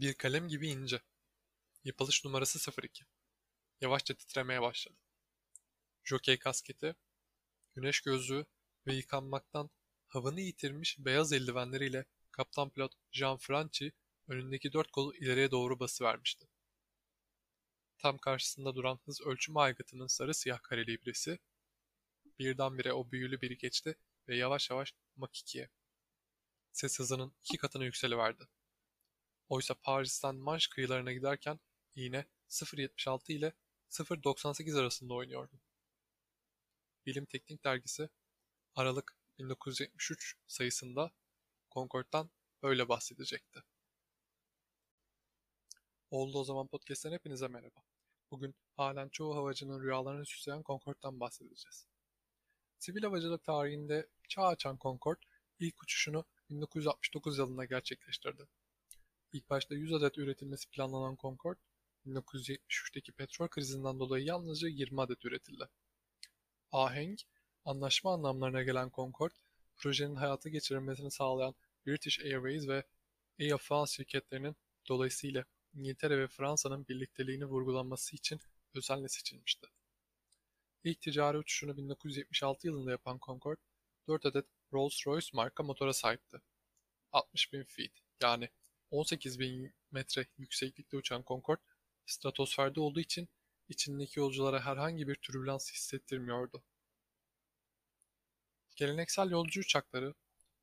Bir kalem gibi ince. Yapılış numarası 02. Yavaşça titremeye başladı. Jokey kasketi, güneş gözlüğü ve yıkanmaktan havanı yitirmiş beyaz eldivenleriyle kaptan pilot Jean Franchi önündeki dört kolu ileriye doğru basıvermişti. Tam karşısında duran hız ölçüm aygıtının sarı siyah kareli ibresi birdenbire o büyülü biri geçti ve yavaş yavaş Mach 2'ye. Ses hızının iki katına yükseliverdi. Oysa Paris'ten Manş kıyılarına giderken iğne 0.76 ile 0.98 arasında oynuyordu. Bilim Teknik Dergisi Aralık 1973 sayısında Concorde'dan böyle bahsedecekti. Oldu o zaman podcast'ten hepinize merhaba. Bugün halen çoğu havacının rüyalarını süsleyen Concorde'dan bahsedeceğiz. Sivil havacılık tarihinde çağ açan Concorde ilk uçuşunu 1969 yılında gerçekleştirdi. İlk başta 100 adet üretilmesi planlanan Concorde, 1973'teki petrol krizinden dolayı yalnızca 20 adet üretildi. Ahenk, anlaşma anlamlarına gelen Concorde, projenin hayata geçirilmesini sağlayan British Airways ve Air France şirketlerinin dolayısıyla İngiltere ve Fransa'nın birlikteliğini vurgulanması için özenle seçilmişti. İlk ticari uçuşunu 1976 yılında yapan Concorde, 4 adet Rolls-Royce marka motora sahipti. 60.000 feet yani 18.000 metre yükseklikte uçan Concorde, stratosferde olduğu için içindeki yolculara herhangi bir türbülans hissettirmiyordu. Geleneksel yolcu uçakları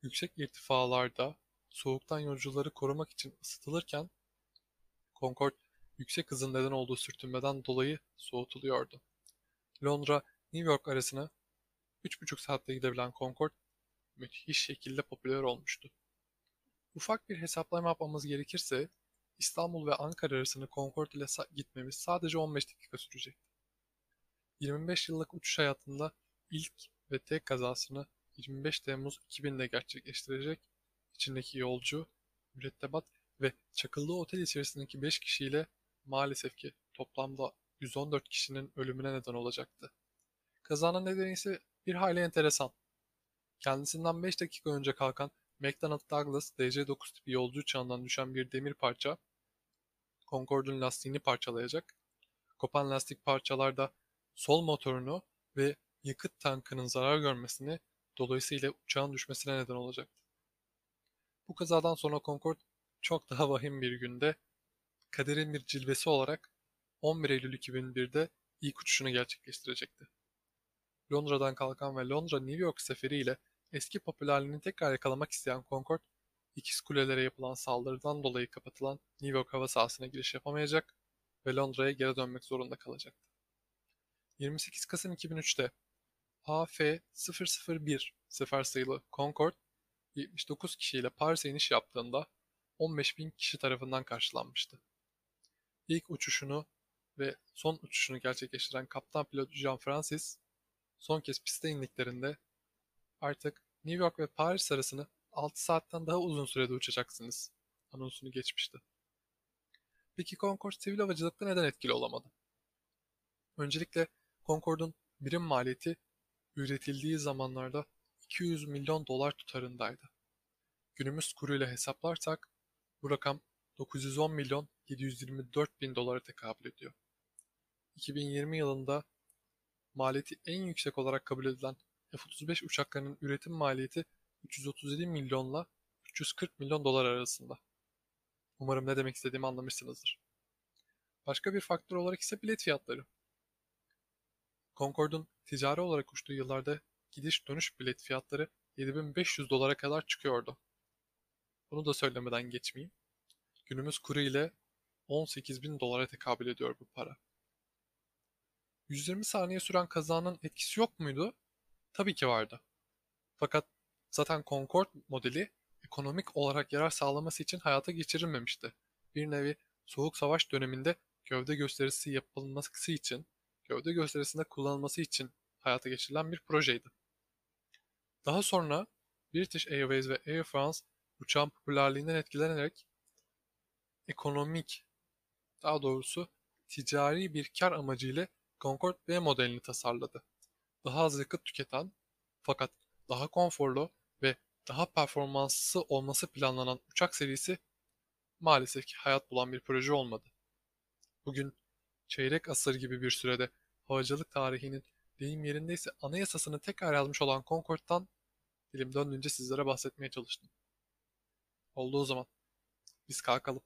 yüksek irtifalarda soğuktan yolcuları korumak için ısıtılırken Concorde yüksek hızın neden olduğu sürtünmeden dolayı soğutuluyordu. Londra-New York arasına 3,5 saatte gidebilen Concorde müthiş şekilde popüler olmuştu. Ufak bir hesaplama yapmamız gerekirse İstanbul ve Ankara arasını Concorde ile gitmemiz sadece 15 dakika sürecekti. 25 yıllık uçuş hayatında ilk ve tek kazasını 25 Temmuz 2000'de gerçekleştirecek içindeki yolcu, mürettebat ve çakıldığı otel içerisindeki 5 kişiyle maalesef ki toplamda 114 kişinin ölümüne neden olacaktı. Kazanın nedeni ise bir hayli enteresan. Kendisinden 5 dakika önce kalkan McDonnell Douglas DC-9 tipi yolcu uçağından düşen bir demir parça Concorde'un lastiğini parçalayacak. Kopan lastik parçalar da sol motorunu ve yakıt tankının zarar görmesini dolayısıyla uçağın düşmesine neden olacaktı. Bu kazadan sonra Concorde çok daha vahim bir günde kaderin bir cilvesi olarak 11 Eylül 2001'de ilk uçuşunu gerçekleştirecekti. Londra'dan kalkan ve Londra-New York seferiyle eski popülerliğini tekrar yakalamak isteyen Concorde, ikiz kulelere yapılan saldırıdan dolayı kapatılan New York hava sahasına giriş yapamayacak ve Londra'ya geri dönmek zorunda kalacaktı. 28 Kasım 2003'te AF001 sefer sayılı Concorde 79 kişiyle Paris'e iniş yaptığında 15.000 kişi tarafından karşılanmıştı. İlk uçuşunu ve son uçuşunu gerçekleştiren kaptan pilot Jean Francis, son kez piste indiklerinde artık New York ve Paris arasını 6 saatten daha uzun sürede uçacaksınız anonsunu geçmişti. Peki Concorde sivil havacılıkta neden etkili olamadı? Öncelikle Concorde'un birim maliyeti üretildiği zamanlarda 200 milyon dolar tutarındaydı. Günümüz kuruyla hesaplarsak bu rakam 910 milyon 724 bin dolara tekabül ediyor. 2020 yılında maliyeti en yüksek olarak kabul edilen F-35 uçaklarının üretim maliyeti 337 milyonla 340 milyon dolar arasında. Umarım ne demek istediğimi anlamışsınızdır. Başka bir faktör olarak ise bilet fiyatları. Concorde'un ticari olarak uçtuğu yıllarda gidiş dönüş bilet fiyatları 7500 dolara kadar çıkıyordu. Bunu da söylemeden geçmeyeyim. Günümüz kuru ile 18 bin dolara tekabül ediyor bu para. 120 saniye süren kazanın etkisi yok muydu? Tabii ki vardı. Fakat zaten Concorde modeli ekonomik olarak yarar sağlaması için hayata geçirilmemişti. Bir nevi Soğuk Savaş döneminde gövde gösterisi yapılması için, gövde gösterisinde kullanılması için hayata geçirilen bir projeydi. Daha sonra British Airways ve Air France uçağın popülerliğinden etkilenerek ekonomik, daha doğrusu ticari bir kar amacıyla Concorde B modelini tasarladı. Daha az yakıt tüketen fakat daha konforlu ve daha performanslı olması planlanan uçak serisi maalesef ki hayat bulan bir proje olmadı. Bugün çeyrek asır gibi bir sürede havacılık tarihinin deyim yerindeyse anayasasını tekrar yazmış olan Concorde'dan dilim döndüğünce sizlere bahsetmeye çalıştım. Oldu o zaman. Biz kalkalım.